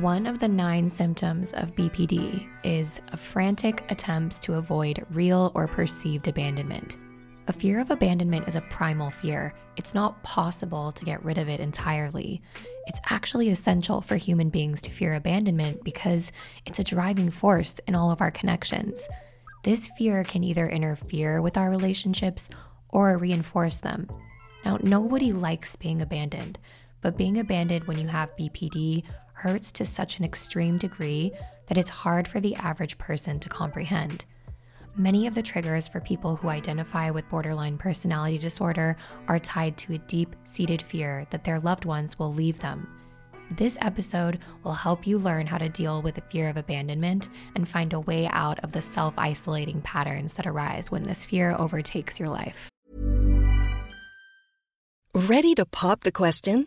One of the nine symptoms of BPD is a frantic attempts to avoid real or perceived abandonment. A fear of abandonment is a primal fear. It's not possible to get rid of it entirely. It's actually essential for human beings to fear abandonment because it's a driving force in all of our connections. This fear can either interfere with our relationships or reinforce them. Now, nobody likes being abandoned, but being abandoned when you have BPD hurts to such an extreme degree that it's hard for the average person to comprehend. Many of the triggers for people who identify with borderline personality disorder are tied to a deep seated fear that their loved ones will leave them. This episode will help you learn how to deal with the fear of abandonment and find a way out of the self isolating patterns that arise when this fear overtakes your life. Ready to pop the question?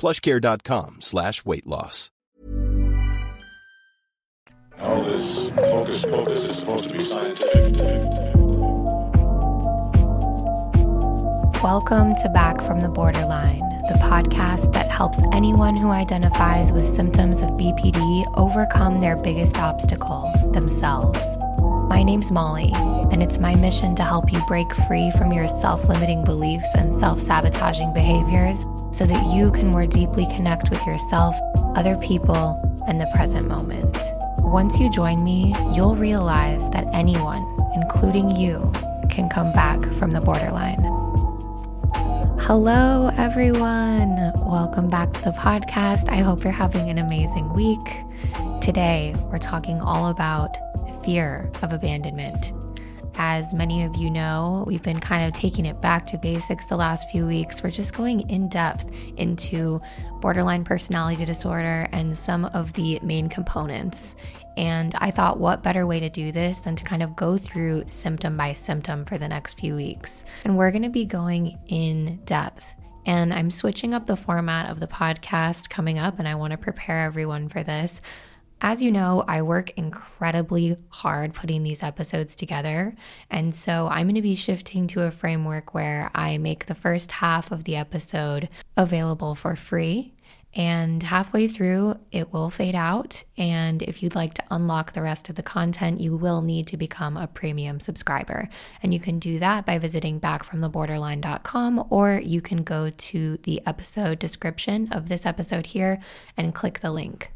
plushcare.com slash weight loss. All this focus, focus is supposed to be scientific. Welcome to Back from the Borderline, the podcast that helps anyone who identifies with symptoms of BPD overcome their biggest obstacle, themselves. My name's Molly, and it's my mission to help you break free from your self limiting beliefs and self sabotaging behaviors so that you can more deeply connect with yourself, other people, and the present moment. Once you join me, you'll realize that anyone, including you, can come back from the borderline. Hello, everyone. Welcome back to the podcast. I hope you're having an amazing week. Today, we're talking all about fear of abandonment. As many of you know, we've been kind of taking it back to basics the last few weeks. We're just going in depth into borderline personality disorder and some of the main components. And I thought, what better way to do this than to kind of go through symptom by symptom for the next few weeks? And we're going to be going in depth. And I'm switching up the format of the podcast coming up, and I want to prepare everyone for this. As you know, I work incredibly hard putting these episodes together. And so I'm going to be shifting to a framework where I make the first half of the episode available for free. And halfway through, it will fade out. And if you'd like to unlock the rest of the content, you will need to become a premium subscriber. And you can do that by visiting backfromtheborderline.com or you can go to the episode description of this episode here and click the link.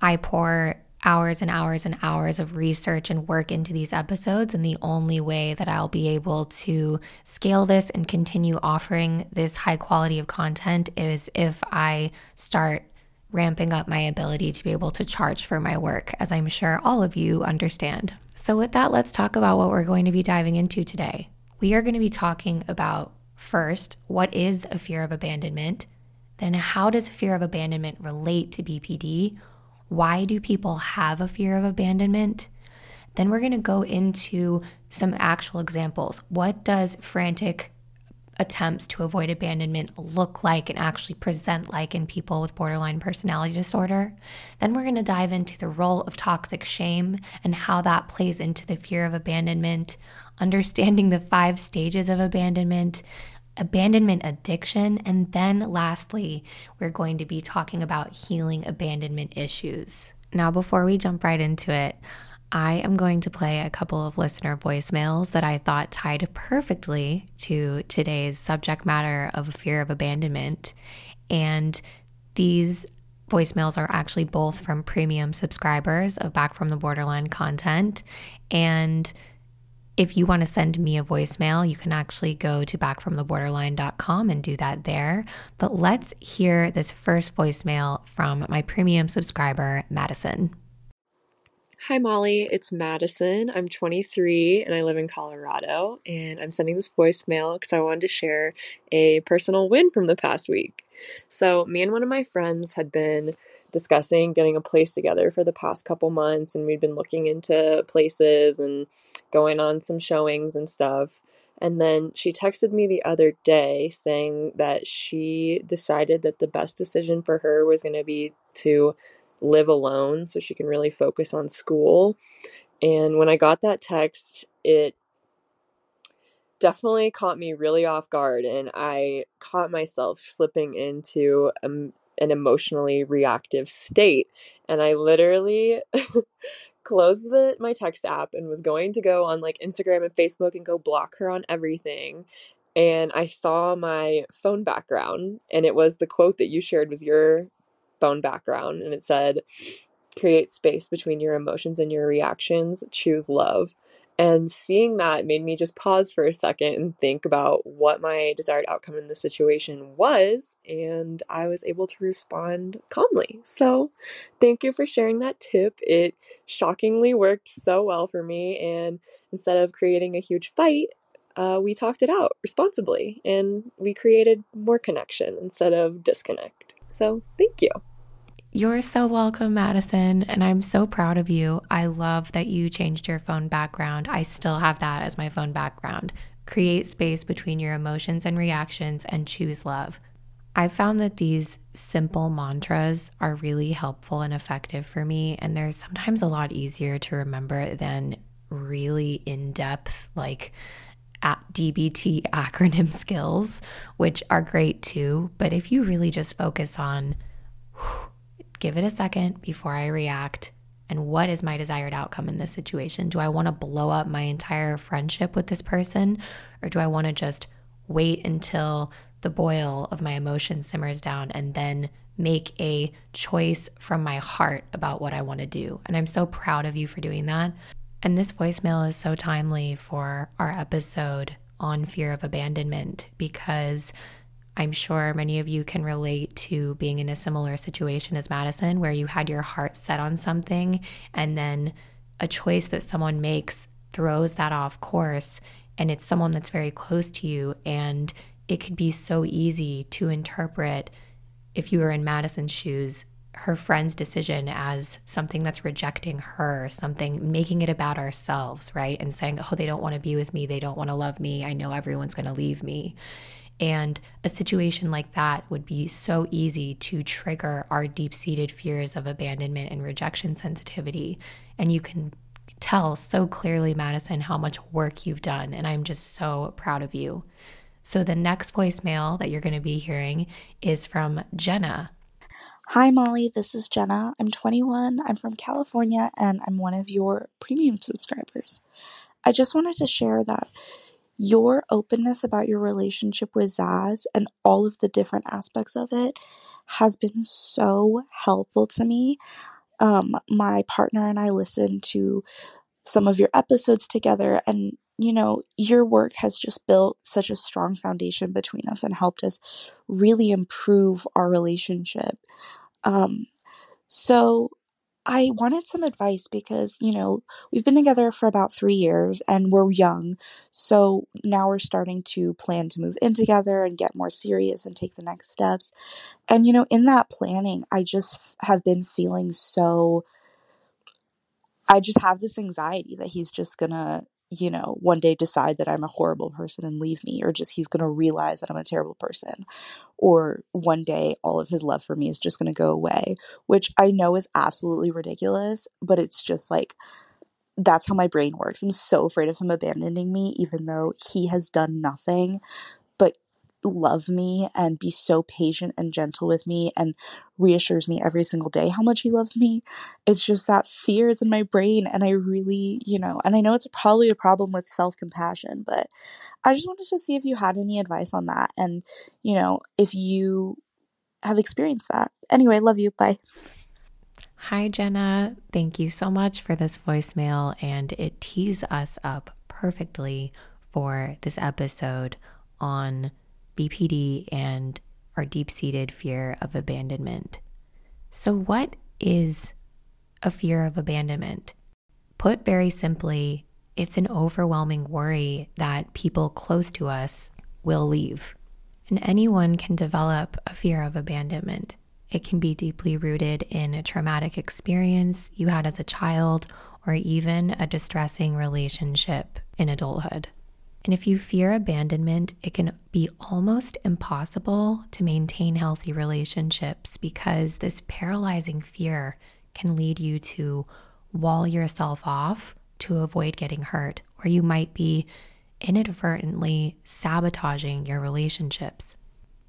I pour hours and hours and hours of research and work into these episodes. And the only way that I'll be able to scale this and continue offering this high quality of content is if I start ramping up my ability to be able to charge for my work, as I'm sure all of you understand. So, with that, let's talk about what we're going to be diving into today. We are going to be talking about first, what is a fear of abandonment? Then, how does fear of abandonment relate to BPD? Why do people have a fear of abandonment? Then we're going to go into some actual examples. What does frantic attempts to avoid abandonment look like and actually present like in people with borderline personality disorder. Then we're going to dive into the role of toxic shame and how that plays into the fear of abandonment, understanding the five stages of abandonment, abandonment addiction, and then lastly, we're going to be talking about healing abandonment issues. Now, before we jump right into it, I am going to play a couple of listener voicemails that I thought tied perfectly to today's subject matter of fear of abandonment. And these voicemails are actually both from premium subscribers of Back from the Borderline content. And if you want to send me a voicemail, you can actually go to backfromtheborderline.com and do that there. But let's hear this first voicemail from my premium subscriber, Madison. Hi, Molly. It's Madison. I'm 23 and I live in Colorado. And I'm sending this voicemail because I wanted to share a personal win from the past week. So, me and one of my friends had been discussing getting a place together for the past couple months, and we'd been looking into places and going on some showings and stuff. And then she texted me the other day saying that she decided that the best decision for her was going to be to live alone so she can really focus on school. And when I got that text, it definitely caught me really off guard and I caught myself slipping into a, an emotionally reactive state. And I literally closed the my text app and was going to go on like Instagram and Facebook and go block her on everything. And I saw my phone background and it was the quote that you shared was your phone background and it said create space between your emotions and your reactions choose love and seeing that made me just pause for a second and think about what my desired outcome in the situation was. And I was able to respond calmly. So, thank you for sharing that tip. It shockingly worked so well for me. And instead of creating a huge fight, uh, we talked it out responsibly and we created more connection instead of disconnect. So, thank you. You're so welcome, Madison, and I'm so proud of you. I love that you changed your phone background. I still have that as my phone background. Create space between your emotions and reactions and choose love. I found that these simple mantras are really helpful and effective for me, and they're sometimes a lot easier to remember than really in depth, like at DBT acronym skills, which are great too. But if you really just focus on, give it a second before I react. And what is my desired outcome in this situation? Do I want to blow up my entire friendship with this person? Or do I want to just wait until the boil of my emotion simmers down and then make a choice from my heart about what I want to do? And I'm so proud of you for doing that. And this voicemail is so timely for our episode on fear of abandonment because I'm sure many of you can relate to being in a similar situation as Madison, where you had your heart set on something and then a choice that someone makes throws that off course. And it's someone that's very close to you. And it could be so easy to interpret, if you were in Madison's shoes, her friend's decision as something that's rejecting her, something making it about ourselves, right? And saying, oh, they don't want to be with me. They don't want to love me. I know everyone's going to leave me. And a situation like that would be so easy to trigger our deep seated fears of abandonment and rejection sensitivity. And you can tell so clearly, Madison, how much work you've done. And I'm just so proud of you. So the next voicemail that you're going to be hearing is from Jenna. Hi, Molly. This is Jenna. I'm 21. I'm from California and I'm one of your premium subscribers. I just wanted to share that your openness about your relationship with Zaz and all of the different aspects of it has been so helpful to me. Um, my partner and I listened to some of your episodes together, and you know, your work has just built such a strong foundation between us and helped us really improve our relationship. Um, so I wanted some advice because, you know, we've been together for about three years and we're young. So now we're starting to plan to move in together and get more serious and take the next steps. And, you know, in that planning, I just have been feeling so I just have this anxiety that he's just gonna, you know, one day decide that I'm a horrible person and leave me, or just he's gonna realize that I'm a terrible person, or one day all of his love for me is just gonna go away, which I know is absolutely ridiculous, but it's just like, that's how my brain works. I'm so afraid of him abandoning me, even though he has done nothing love me and be so patient and gentle with me and reassures me every single day how much he loves me. It's just that fear is in my brain and I really, you know, and I know it's probably a problem with self-compassion, but I just wanted to see if you had any advice on that and, you know, if you have experienced that. Anyway, love you. Bye. Hi, Jenna. Thank you so much for this voicemail, and it tees us up perfectly for this episode on BPD and our deep seated fear of abandonment. So, what is a fear of abandonment? Put very simply, it's an overwhelming worry that people close to us will leave. And anyone can develop a fear of abandonment. It can be deeply rooted in a traumatic experience you had as a child or even a distressing relationship in adulthood. And if you fear abandonment, it can be almost impossible to maintain healthy relationships because this paralyzing fear can lead you to wall yourself off to avoid getting hurt, or you might be inadvertently sabotaging your relationships.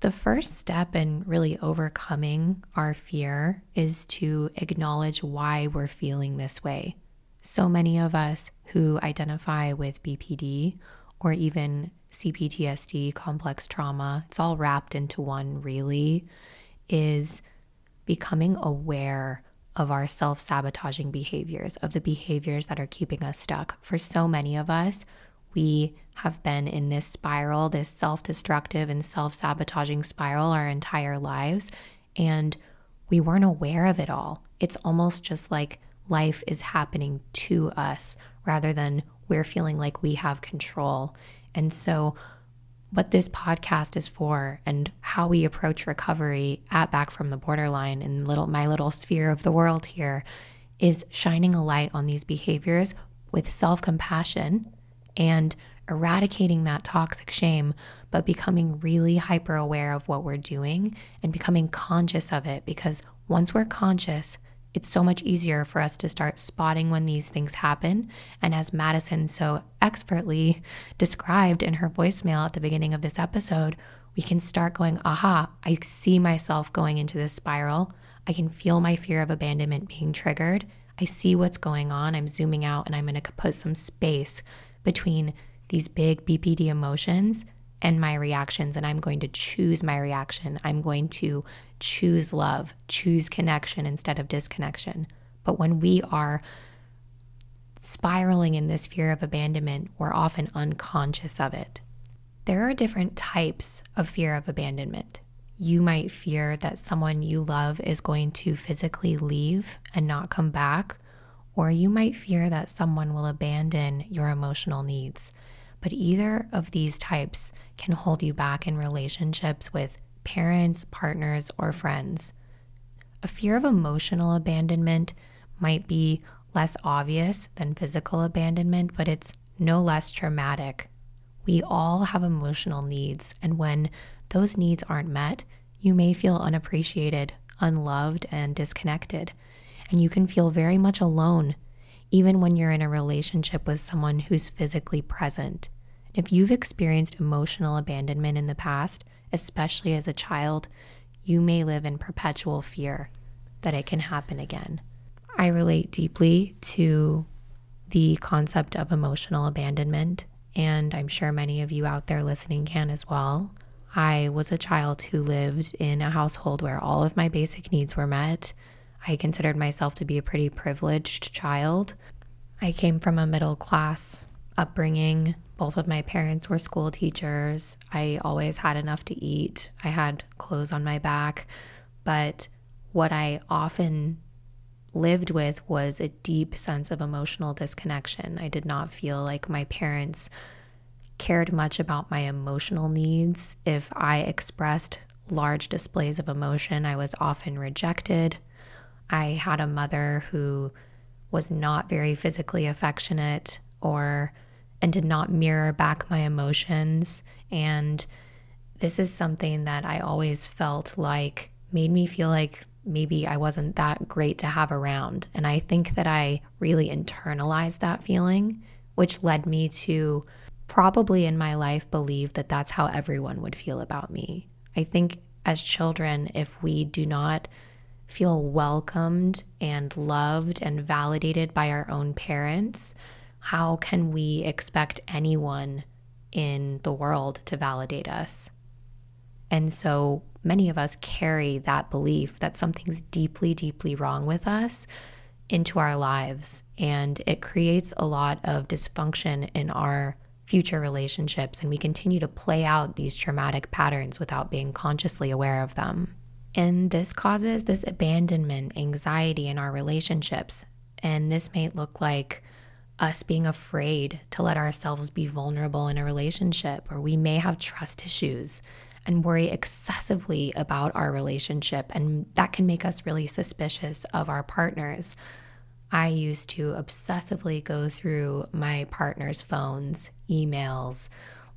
The first step in really overcoming our fear is to acknowledge why we're feeling this way. So many of us who identify with BPD or even CPTSD, complex trauma, it's all wrapped into one really, is becoming aware of our self sabotaging behaviors, of the behaviors that are keeping us stuck. For so many of us, we have been in this spiral, this self destructive and self sabotaging spiral our entire lives, and we weren't aware of it all. It's almost just like life is happening to us rather than we're feeling like we have control. And so, what this podcast is for and how we approach recovery at Back from the Borderline in little my little sphere of the world here is shining a light on these behaviors with self-compassion and eradicating that toxic shame, but becoming really hyper aware of what we're doing and becoming conscious of it because once we're conscious, it's so much easier for us to start spotting when these things happen. And as Madison so expertly described in her voicemail at the beginning of this episode, we can start going, aha, I see myself going into this spiral. I can feel my fear of abandonment being triggered. I see what's going on. I'm zooming out and I'm going to put some space between these big BPD emotions and my reactions, and I'm going to choose my reaction. I'm going to choose love, choose connection instead of disconnection. But when we are spiraling in this fear of abandonment, we're often unconscious of it. There are different types of fear of abandonment. You might fear that someone you love is going to physically leave and not come back, or you might fear that someone will abandon your emotional needs. But either of these types can hold you back in relationships with parents, partners, or friends. A fear of emotional abandonment might be less obvious than physical abandonment, but it's no less traumatic. We all have emotional needs, and when those needs aren't met, you may feel unappreciated, unloved, and disconnected. And you can feel very much alone even when you're in a relationship with someone who's physically present. If you've experienced emotional abandonment in the past, especially as a child, you may live in perpetual fear that it can happen again. I relate deeply to the concept of emotional abandonment, and I'm sure many of you out there listening can as well. I was a child who lived in a household where all of my basic needs were met. I considered myself to be a pretty privileged child. I came from a middle class upbringing. Both of my parents were school teachers. I always had enough to eat. I had clothes on my back. But what I often lived with was a deep sense of emotional disconnection. I did not feel like my parents cared much about my emotional needs. If I expressed large displays of emotion, I was often rejected. I had a mother who was not very physically affectionate or and did not mirror back my emotions and this is something that I always felt like made me feel like maybe I wasn't that great to have around. And I think that I really internalized that feeling, which led me to probably in my life believe that that's how everyone would feel about me. I think as children, if we do not feel welcomed and loved and validated by our own parents, how can we expect anyone in the world to validate us? And so many of us carry that belief that something's deeply, deeply wrong with us into our lives. And it creates a lot of dysfunction in our future relationships. And we continue to play out these traumatic patterns without being consciously aware of them. And this causes this abandonment anxiety in our relationships. And this may look like us being afraid to let ourselves be vulnerable in a relationship, or we may have trust issues and worry excessively about our relationship. And that can make us really suspicious of our partners. I used to obsessively go through my partner's phones, emails,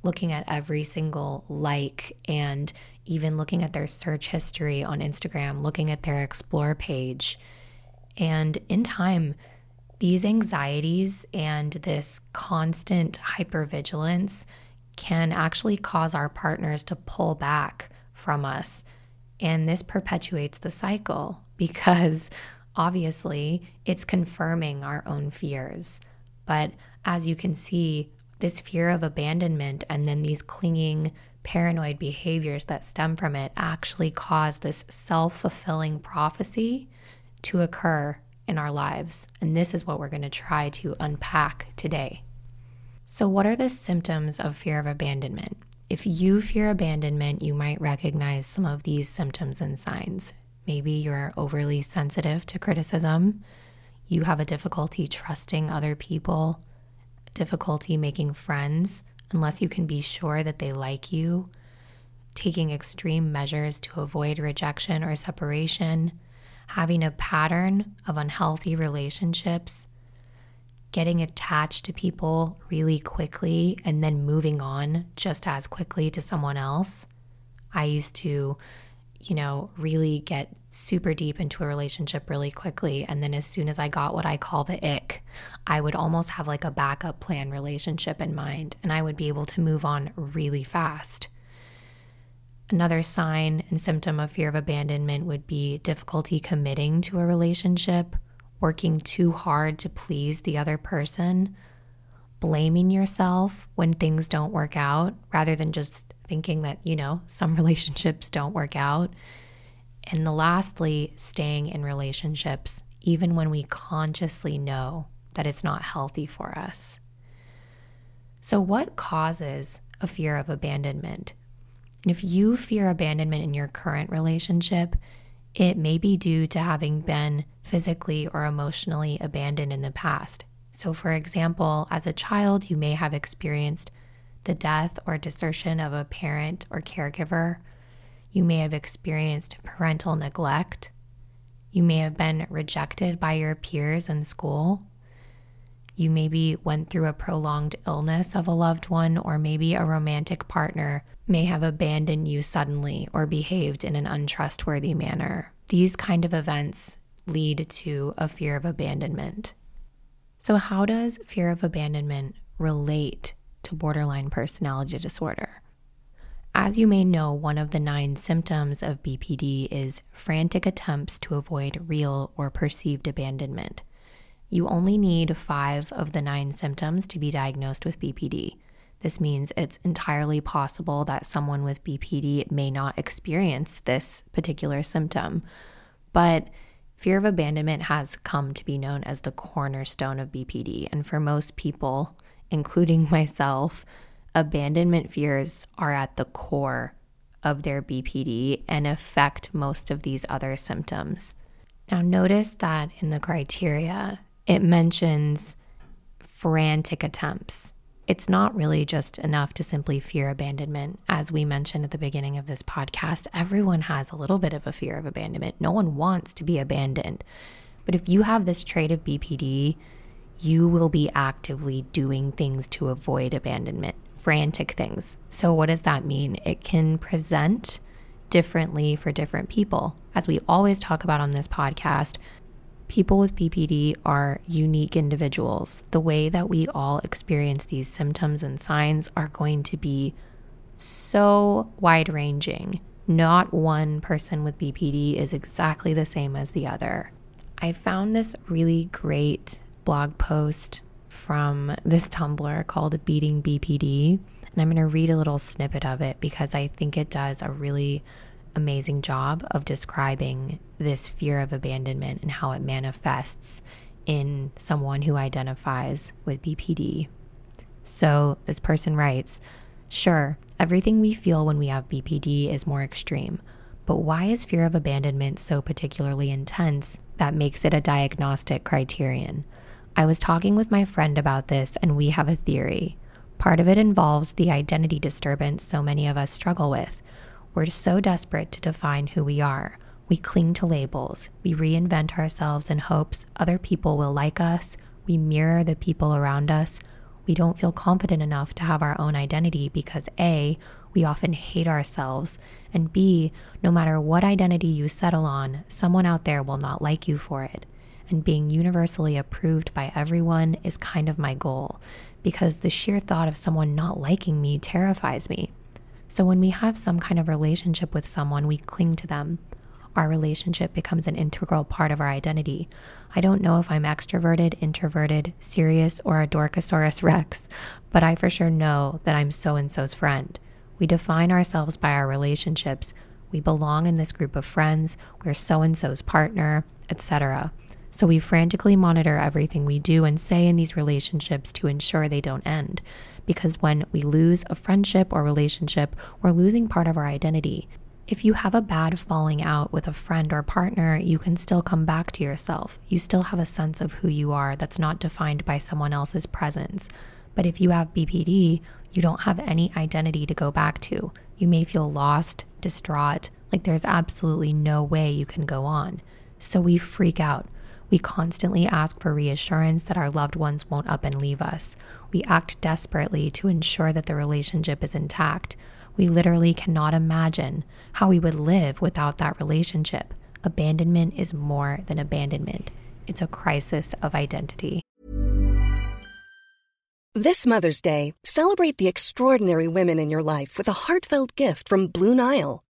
looking at every single like, and even looking at their search history on Instagram, looking at their explore page. And in time, these anxieties and this constant hypervigilance can actually cause our partners to pull back from us. And this perpetuates the cycle because obviously it's confirming our own fears. But as you can see, this fear of abandonment and then these clinging, paranoid behaviors that stem from it actually cause this self fulfilling prophecy to occur in our lives. And this is what we're going to try to unpack today. So, what are the symptoms of fear of abandonment? If you fear abandonment, you might recognize some of these symptoms and signs. Maybe you're overly sensitive to criticism, you have a difficulty trusting other people, difficulty making friends unless you can be sure that they like you, taking extreme measures to avoid rejection or separation, having a pattern of unhealthy relationships. Getting attached to people really quickly and then moving on just as quickly to someone else. I used to, you know, really get super deep into a relationship really quickly. And then as soon as I got what I call the ick, I would almost have like a backup plan relationship in mind and I would be able to move on really fast. Another sign and symptom of fear of abandonment would be difficulty committing to a relationship working too hard to please the other person, blaming yourself when things don't work out rather than just thinking that, you know, some relationships don't work out. And the lastly, staying in relationships even when we consciously know that it's not healthy for us. So, what causes a fear of abandonment? And if you fear abandonment in your current relationship, it may be due to having been physically or emotionally abandoned in the past. So, for example, as a child, you may have experienced the death or desertion of a parent or caregiver. You may have experienced parental neglect. You may have been rejected by your peers in school. You maybe went through a prolonged illness of a loved one, or maybe a romantic partner may have abandoned you suddenly or behaved in an untrustworthy manner. These kind of events lead to a fear of abandonment. So, how does fear of abandonment relate to borderline personality disorder? As you may know, one of the nine symptoms of BPD is frantic attempts to avoid real or perceived abandonment. You only need five of the nine symptoms to be diagnosed with BPD. This means it's entirely possible that someone with BPD may not experience this particular symptom. But fear of abandonment has come to be known as the cornerstone of BPD. And for most people, including myself, abandonment fears are at the core of their BPD and affect most of these other symptoms. Now, notice that in the criteria, it mentions frantic attempts. It's not really just enough to simply fear abandonment. As we mentioned at the beginning of this podcast, everyone has a little bit of a fear of abandonment. No one wants to be abandoned. But if you have this trait of BPD, you will be actively doing things to avoid abandonment, frantic things. So, what does that mean? It can present differently for different people. As we always talk about on this podcast, people with BPD are unique individuals. The way that we all experience these symptoms and signs are going to be so wide ranging. Not one person with BPD is exactly the same as the other. I found this really great blog post from this Tumblr called Beating BPD. And I'm going to read a little snippet of it because I think it does a really amazing job of describing this fear of abandonment and how it manifests in someone who identifies with BPD. So this person writes Sure, everything we feel when we have BPD is more extreme, but why is fear of abandonment so particularly intense that makes it a diagnostic criterion? I was talking with my friend about this, and we have a theory. Part of it involves the identity disturbance so many of us struggle with. We're so desperate to define who we are. We cling to labels. We reinvent ourselves in hopes other people will like us. We mirror the people around us. We don't feel confident enough to have our own identity because A, we often hate ourselves, and B, no matter what identity you settle on, someone out there will not like you for it and being universally approved by everyone is kind of my goal because the sheer thought of someone not liking me terrifies me. So when we have some kind of relationship with someone, we cling to them. Our relationship becomes an integral part of our identity. I don't know if I'm extroverted, introverted, serious, or a Dorkosaurus Rex, but I for sure know that I'm so and so's friend. We define ourselves by our relationships. We belong in this group of friends. We're so and so's partner, etc. So we frantically monitor everything we do and say in these relationships to ensure they don't end. Because when we lose a friendship or relationship, we're losing part of our identity. If you have a bad falling out with a friend or partner, you can still come back to yourself. You still have a sense of who you are that's not defined by someone else's presence. But if you have BPD, you don't have any identity to go back to. You may feel lost, distraught, like there's absolutely no way you can go on. So we freak out. We constantly ask for reassurance that our loved ones won't up and leave us. We act desperately to ensure that the relationship is intact. We literally cannot imagine how we would live without that relationship. Abandonment is more than abandonment, it's a crisis of identity. This Mother's Day, celebrate the extraordinary women in your life with a heartfelt gift from Blue Nile.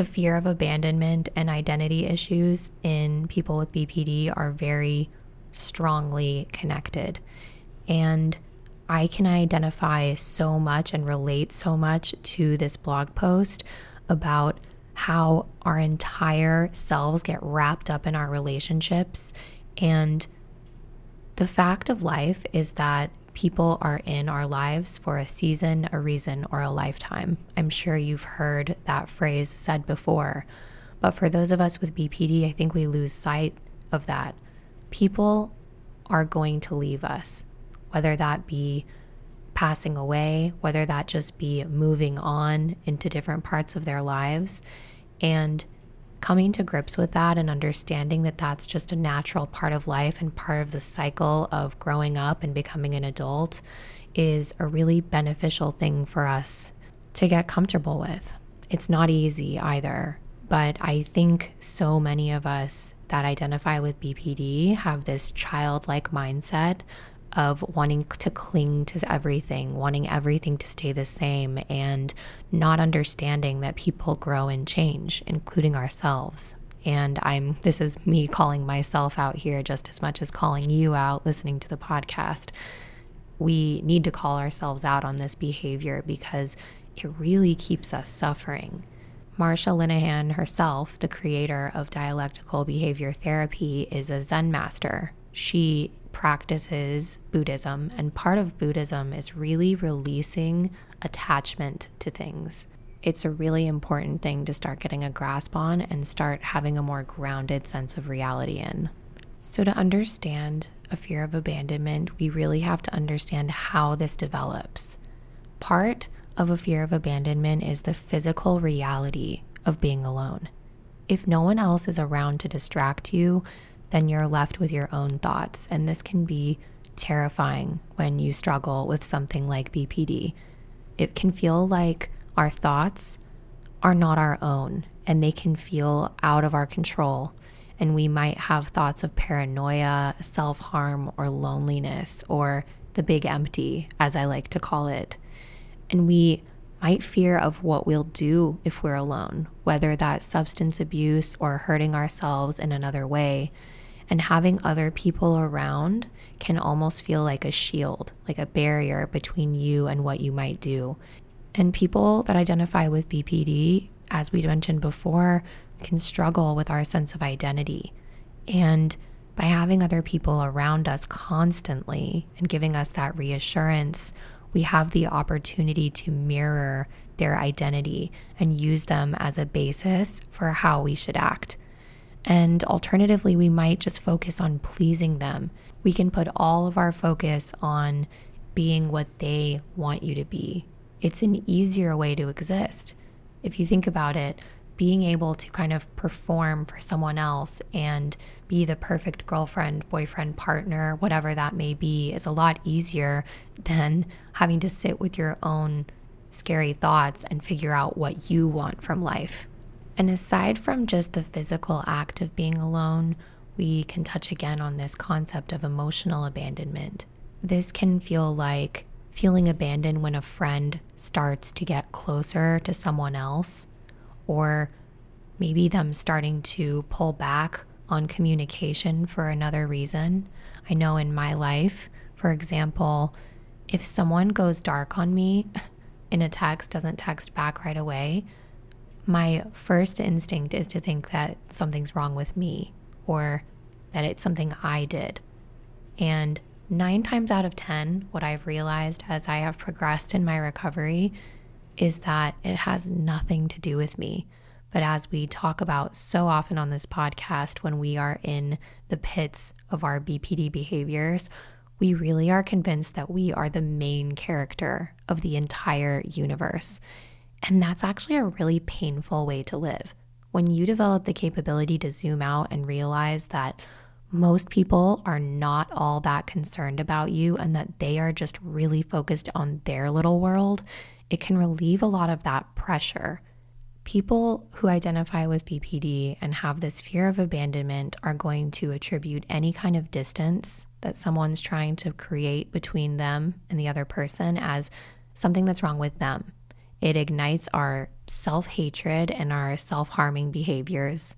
the fear of abandonment and identity issues in people with BPD are very strongly connected. And I can identify so much and relate so much to this blog post about how our entire selves get wrapped up in our relationships. And the fact of life is that people are in our lives for a season, a reason, or a lifetime. I'm sure you've heard that phrase said before. But for those of us with BPD, I think we lose sight of that. People are going to leave us. whether that be passing away, whether that just be moving on into different parts of their lives. And coming to grips with that and understanding that that's just a natural part of life and part of the cycle of growing up and becoming an adult is a really beneficial thing for us to get comfortable with. It's not easy either, but I think so many of us that identify with BPD have this childlike mindset of wanting to cling to everything, wanting everything to stay the same, and not understanding that people grow and change, including ourselves. And I'm, this is me calling myself out here just as much as calling you out listening to the podcast. We need to call ourselves out on this behavior because it really keeps us suffering. Marsha Linehan herself, the creator of dialectical behavior therapy, is a Zen master. She practices Buddhism, and part of Buddhism is really releasing attachment to things. It's a really important thing to start getting a grasp on and start having a more grounded sense of reality in. So, to understand a fear of abandonment, we really have to understand how this develops. Part of a fear of abandonment is the physical reality of being alone. If no one else is around to distract you, then you're left with your own thoughts. And this can be terrifying when you struggle with something like BPD. It can feel like our thoughts are not our own and they can feel out of our control. And we might have thoughts of paranoia, self harm, or loneliness, or the big empty, as I like to call it. And we might fear of what we'll do if we're alone, whether that's substance abuse or hurting ourselves in another way. And having other people around can almost feel like a shield, like a barrier between you and what you might do. And people that identify with BPD, as we mentioned before, can struggle with our sense of identity. And by having other people around us constantly and giving us that reassurance, we have the opportunity to mirror their identity and use them as a basis for how we should act. And alternatively, we might just focus on pleasing them. We can put all of our focus on being what they want you to be. It's an easier way to exist. If you think about it, being able to kind of perform for someone else and be the perfect girlfriend, boyfriend, partner, whatever that may be, is a lot easier than having to sit with your own scary thoughts and figure out what you want from life. And aside from just the physical act of being alone, we can touch again on this concept of emotional abandonment. This can feel like feeling abandoned when a friend starts to get closer to someone else, or maybe them starting to pull back on communication for another reason. I know in my life, for example, if someone goes dark on me in a text, doesn't text back right away, my first instinct is to think that something's wrong with me or that it's something I did. And nine times out of 10, what I've realized as I have progressed in my recovery is that it has nothing to do with me. But as we talk about so often on this podcast, when we are in the pits of our BPD behaviors, we really are convinced that we are the main character of the entire universe. And that's actually a really painful way to live. When you develop the capability to zoom out and realize that most people are not all that concerned about you and that they are just really focused on their little world, it can relieve a lot of that pressure. People who identify with BPD and have this fear of abandonment are going to attribute any kind of distance that someone's trying to create between them and the other person as something that's wrong with them. It ignites our self hatred and our self harming behaviors.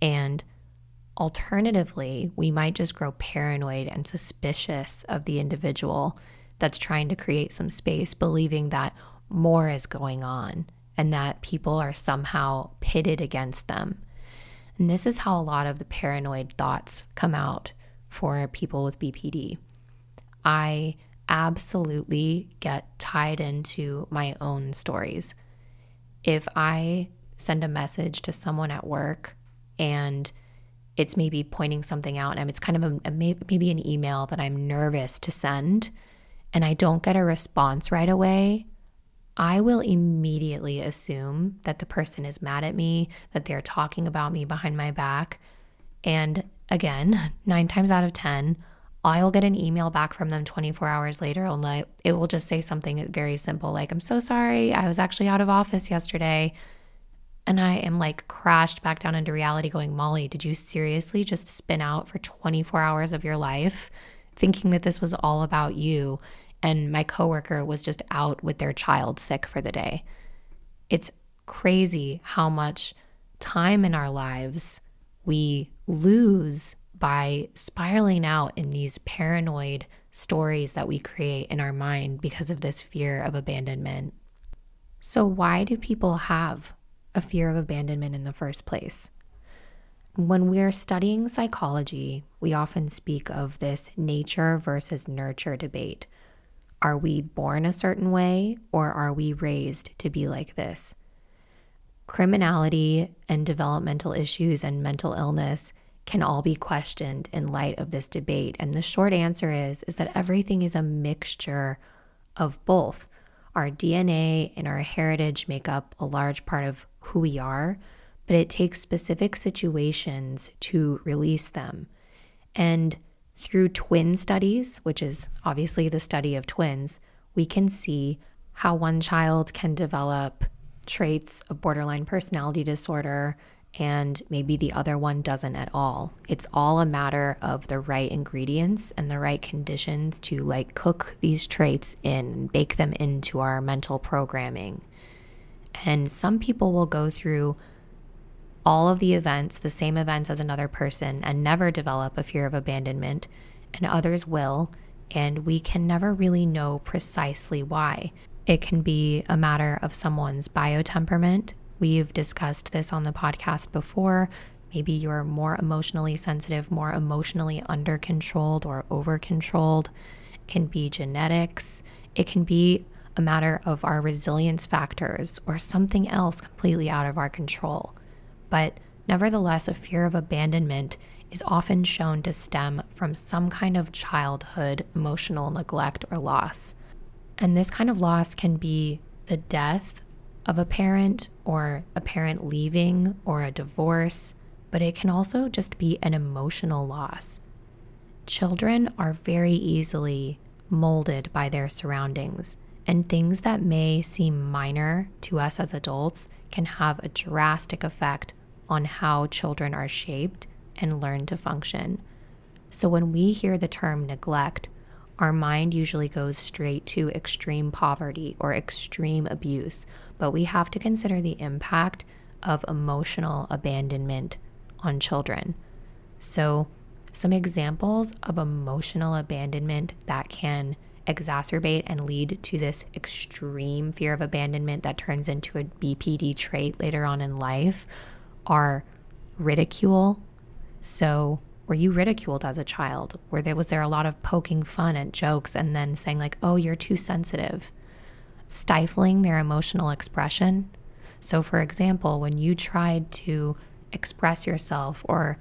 And alternatively, we might just grow paranoid and suspicious of the individual that's trying to create some space, believing that more is going on and that people are somehow pitted against them. And this is how a lot of the paranoid thoughts come out for people with BPD. I absolutely get tied into my own stories. If I send a message to someone at work and it's maybe pointing something out and it's kind of a, a, maybe an email that I'm nervous to send and I don't get a response right away, I will immediately assume that the person is mad at me, that they're talking about me behind my back. And again, nine times out of 10, I'll get an email back from them 24 hours later and like it will just say something very simple like I'm so sorry I was actually out of office yesterday. And I am like crashed back down into reality going Molly did you seriously just spin out for 24 hours of your life thinking that this was all about you? And my coworker was just out with their child sick for the day. It's crazy how much time in our lives we lose by spiraling out in these paranoid stories that we create in our mind because of this fear of abandonment. So, why do people have a fear of abandonment in the first place? When we're studying psychology, we often speak of this nature versus nurture debate. Are we born a certain way or are we raised to be like this? Criminality and developmental issues and mental illness can all be questioned in light of this debate. And the short answer is is that everything is a mixture of both. Our DNA and our heritage make up a large part of who we are, but it takes specific situations to release them. And through twin studies, which is obviously the study of twins, we can see how one child can develop traits of borderline personality disorder and maybe the other one doesn't at all. It's all a matter of the right ingredients and the right conditions to like cook these traits in and bake them into our mental programming. And some people will go through all of the events, the same events as another person, and never develop a fear of abandonment, and others will. And we can never really know precisely why. It can be a matter of someone's biotemperament, We've discussed this on the podcast before. Maybe you're more emotionally sensitive, more emotionally under controlled or over controlled. It can be genetics. It can be a matter of our resilience factors or something else completely out of our control. But nevertheless, a fear of abandonment is often shown to stem from some kind of childhood emotional neglect or loss. And this kind of loss can be the death of a parent or a parent leaving or a divorce, but it can also just be an emotional loss. Children are very easily molded by their surroundings, and things that may seem minor to us as adults can have a drastic effect on how children are shaped and learn to function. So when we hear the term neglect, our mind usually goes straight to extreme poverty or extreme abuse, but we have to consider the impact of emotional abandonment on children. So, some examples of emotional abandonment that can exacerbate and lead to this extreme fear of abandonment that turns into a BPD trait later on in life are ridicule. So, were you ridiculed as a child? Were there was there a lot of poking fun at jokes and then saying like, "Oh, you're too sensitive"? Stifling their emotional expression. So, for example, when you tried to express yourself or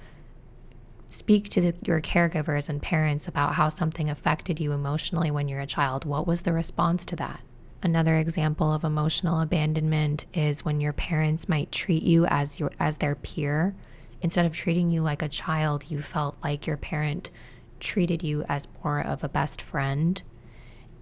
speak to the, your caregivers and parents about how something affected you emotionally when you're a child, what was the response to that? Another example of emotional abandonment is when your parents might treat you as your as their peer instead of treating you like a child, you felt like your parent treated you as more of a best friend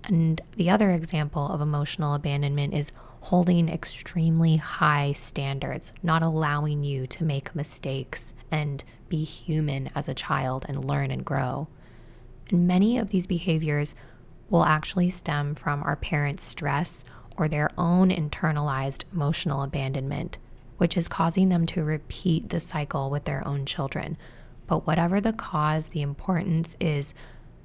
and the other example of emotional abandonment is holding extremely high standards, not allowing you to make mistakes and be human as a child and learn and grow. And many of these behaviors will actually stem from our parents' stress or their own internalized emotional abandonment, which is causing them to repeat the cycle with their own children. But whatever the cause, the importance is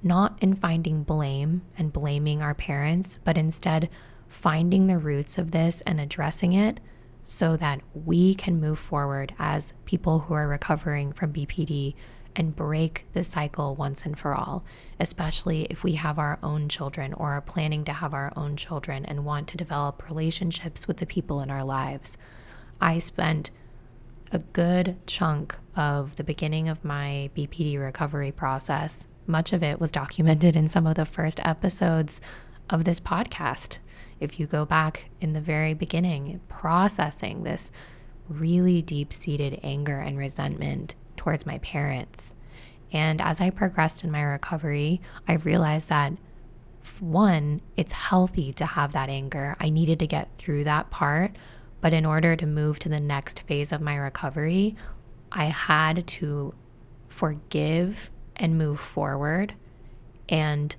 not in finding blame and blaming our parents, but instead finding the roots of this and addressing it so that we can move forward as people who are recovering from BPD and break the cycle once and for all, especially if we have our own children or are planning to have our own children and want to develop relationships with the people in our lives. I spent a good chunk of the beginning of my BPD recovery process. Much of it was documented in some of the first episodes of this podcast. If you go back in the very beginning, processing this really deep seated anger and resentment towards my parents. And as I progressed in my recovery, I realized that one, it's healthy to have that anger. I needed to get through that part. But in order to move to the next phase of my recovery, I had to forgive and move forward and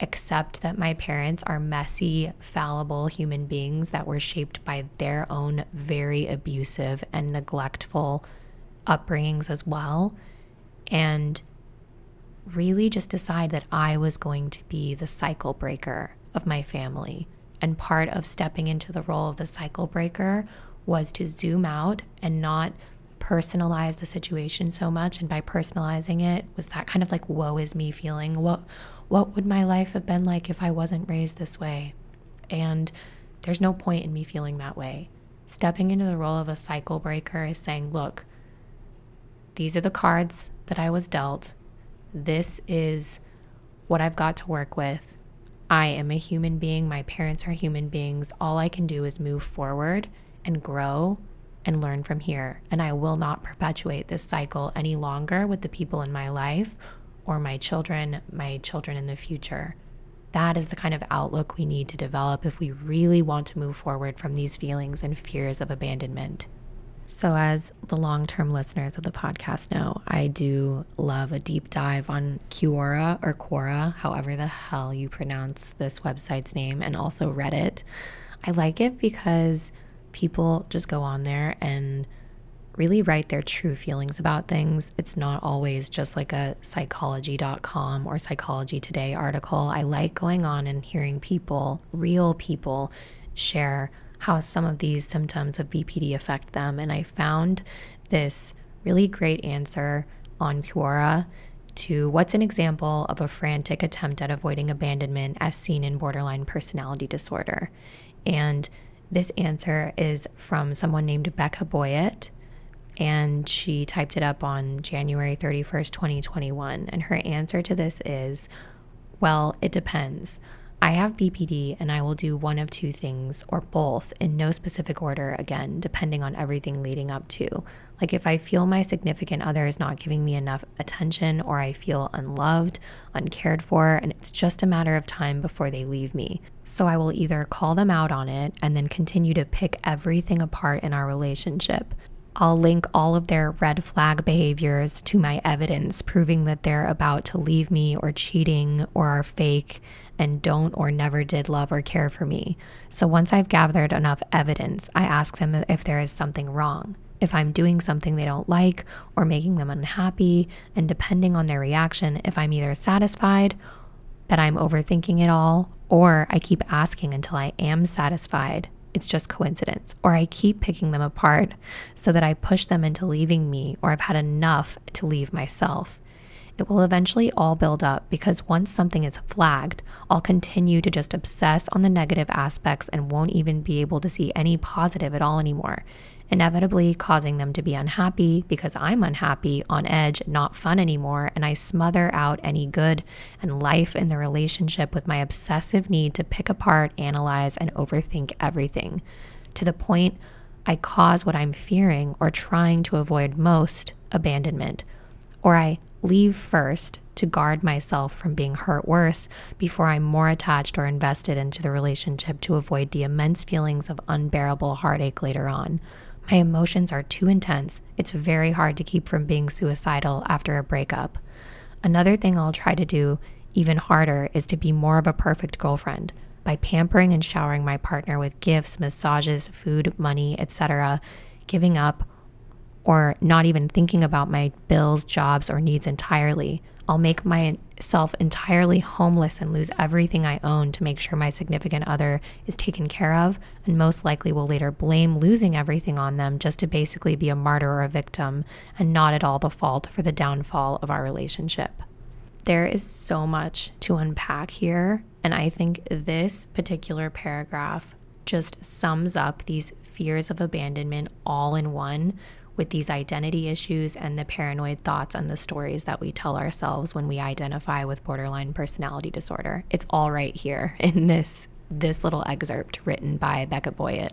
accept that my parents are messy, fallible human beings that were shaped by their own very abusive and neglectful upbringings as well. And really just decide that I was going to be the cycle breaker of my family. And part of stepping into the role of the cycle breaker was to zoom out and not personalize the situation so much. And by personalizing it, was that kind of like woe is me feeling. What what would my life have been like if I wasn't raised this way? And there's no point in me feeling that way. Stepping into the role of a cycle breaker is saying, look, these are the cards that I was dealt. This is what I've got to work with. I am a human being. My parents are human beings. All I can do is move forward and grow and learn from here. And I will not perpetuate this cycle any longer with the people in my life or my children, my children in the future. That is the kind of outlook we need to develop if we really want to move forward from these feelings and fears of abandonment. So, as the long term listeners of the podcast know, I do love a deep dive on Quora or Quora, however the hell you pronounce this website's name, and also Reddit. I like it because people just go on there and really write their true feelings about things. It's not always just like a psychology.com or psychology today article. I like going on and hearing people, real people, share how some of these symptoms of BPD affect them. And I found this really great answer on Quora to what's an example of a frantic attempt at avoiding abandonment as seen in borderline personality disorder. And this answer is from someone named Becca Boyett, and she typed it up on January 31st, 2021. And her answer to this is well, it depends. I have BPD and I will do one of two things or both in no specific order, again, depending on everything leading up to. Like if I feel my significant other is not giving me enough attention or I feel unloved, uncared for, and it's just a matter of time before they leave me. So I will either call them out on it and then continue to pick everything apart in our relationship. I'll link all of their red flag behaviors to my evidence proving that they're about to leave me or cheating or are fake and don't or never did love or care for me. So once I've gathered enough evidence, I ask them if there is something wrong, if I'm doing something they don't like or making them unhappy, and depending on their reaction, if I'm either satisfied that I'm overthinking it all or I keep asking until I am satisfied. It's just coincidence, or I keep picking them apart so that I push them into leaving me, or I've had enough to leave myself it will eventually all build up because once something is flagged, I'll continue to just obsess on the negative aspects and won't even be able to see any positive at all anymore, inevitably causing them to be unhappy because I'm unhappy, on edge, not fun anymore, and I smother out any good and life in the relationship with my obsessive need to pick apart, analyze, and overthink everything to the point I cause what I'm fearing or trying to avoid most abandonment, or I leave first to guard myself from being hurt worse before I'm more attached or invested into the relationship to avoid the immense feelings of unbearable heartache later on. My emotions are too intense. It's very hard to keep from being suicidal after a breakup. Another thing I'll try to do even harder is to be more of a perfect girlfriend by pampering and showering my partner with gifts, massages, food, money, etc., giving up or not even thinking about my bills, jobs, or needs entirely. I'll make myself entirely homeless and lose everything I own to make sure my significant other is taken care of, and most likely will later blame losing everything on them just to basically be a martyr or a victim and not at all the fault for the downfall of our relationship. There is so much to unpack here, and I think this particular paragraph just sums up these fears of abandonment all in one with these identity issues and the paranoid thoughts and the stories that we tell ourselves when we identify with borderline personality disorder. It's all right here in this this little excerpt written by Becca Boyett.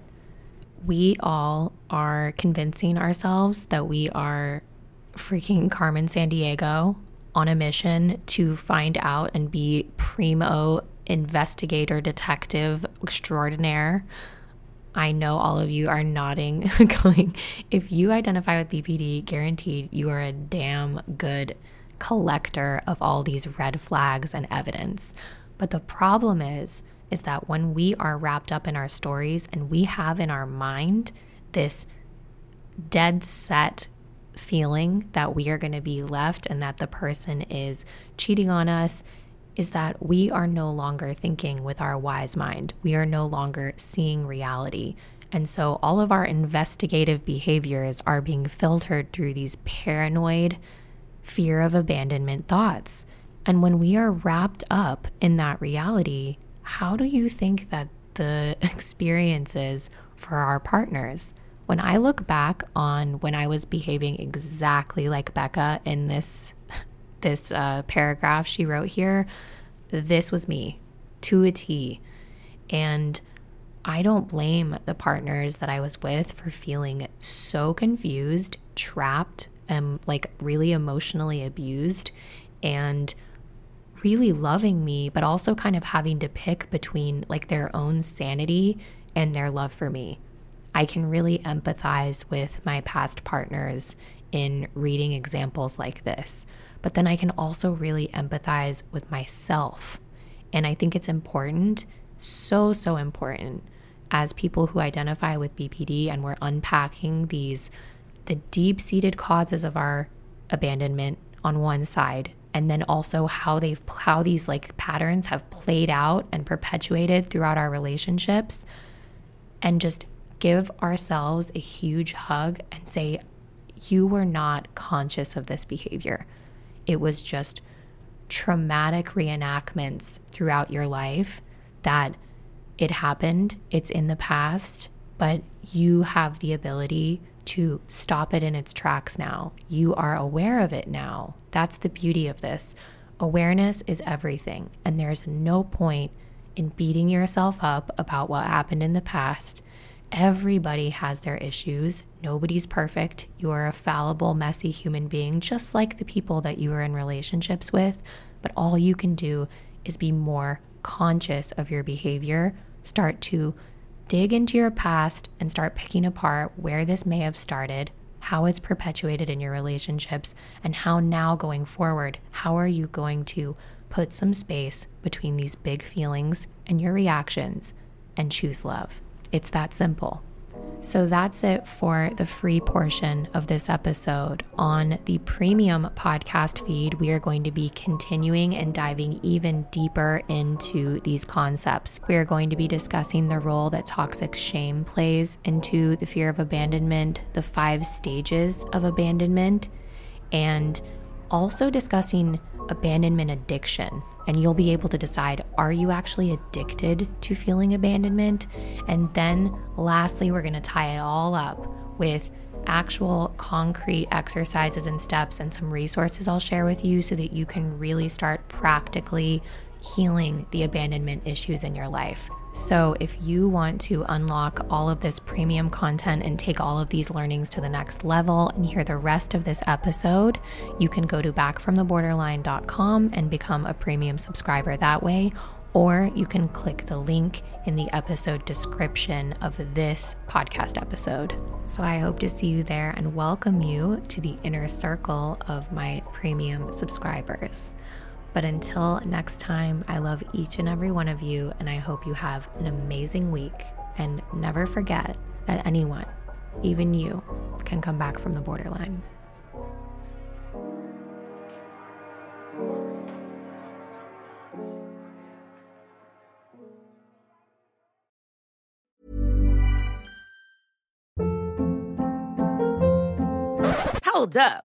We all are convincing ourselves that we are freaking Carmen Sandiego on a mission to find out and be primo investigator detective extraordinaire I know all of you are nodding, going, if you identify with BPD, guaranteed you are a damn good collector of all these red flags and evidence. But the problem is, is that when we are wrapped up in our stories and we have in our mind this dead set feeling that we are going to be left and that the person is cheating on us is that we are no longer thinking with our wise mind. We are no longer seeing reality. And so all of our investigative behaviors are being filtered through these paranoid, fear of abandonment thoughts. And when we are wrapped up in that reality, how do you think that the experience is for our partners? When I look back on when I was behaving exactly like Becca in this this uh, paragraph she wrote here, this was me to a T. And I don't blame the partners that I was with for feeling so confused, trapped, and like really emotionally abused, and really loving me, but also kind of having to pick between like their own sanity and their love for me. I can really empathize with my past partners in reading examples like this. But then I can also really empathize with myself. And I think it's important, so, so important, as people who identify with BPD and we're unpacking these, the deep seated causes of our abandonment on one side and then also how they've how these like patterns have played out and perpetuated throughout our relationships and just give ourselves a huge hug and say you were not conscious of this behavior. It was just traumatic reenactments throughout your life that it happened, it's in the past, but you have the ability to stop it in its tracks now. You are aware of it now. That's the beauty of this. Awareness is everything, and there's no point in beating yourself up about what happened in the past Everybody has their issues. Nobody's perfect. You are a fallible, messy human being, just like the people that you are in relationships with. But all you can do is be more conscious of your behavior, start to dig into your past and start picking apart where this may have started, how it's perpetuated in your relationships, and how now going forward, how are you going to put some space between these big feelings and your reactions and choose love. It's that simple. So that's it for the free portion of this episode. On the premium podcast feed, we are going to be continuing and diving even deeper into these concepts. We are going to be discussing the role that toxic shame plays into the fear of abandonment, the five stages of abandonment, and also discussing abandonment addiction and you'll be able to decide are you actually addicted to feeling abandonment? And then lastly, we're going to tie it all up with actual concrete exercises and steps and some resources I'll share with you so that you can really start practically healing the abandonment issues in your life. So, if you want to unlock all of this premium content and take all of these learnings to the next level and hear the rest of this episode, you can go to backfromtheborderline.com and become a premium subscriber that way. Or you can click the link in the episode description of this podcast episode. So I hope to see you there and welcome you to the inner circle of my premium subscribers. But until next time, I love each and every one of you, and I hope you have an amazing week. And never forget that anyone, even you, can come back from the borderline. Hold up.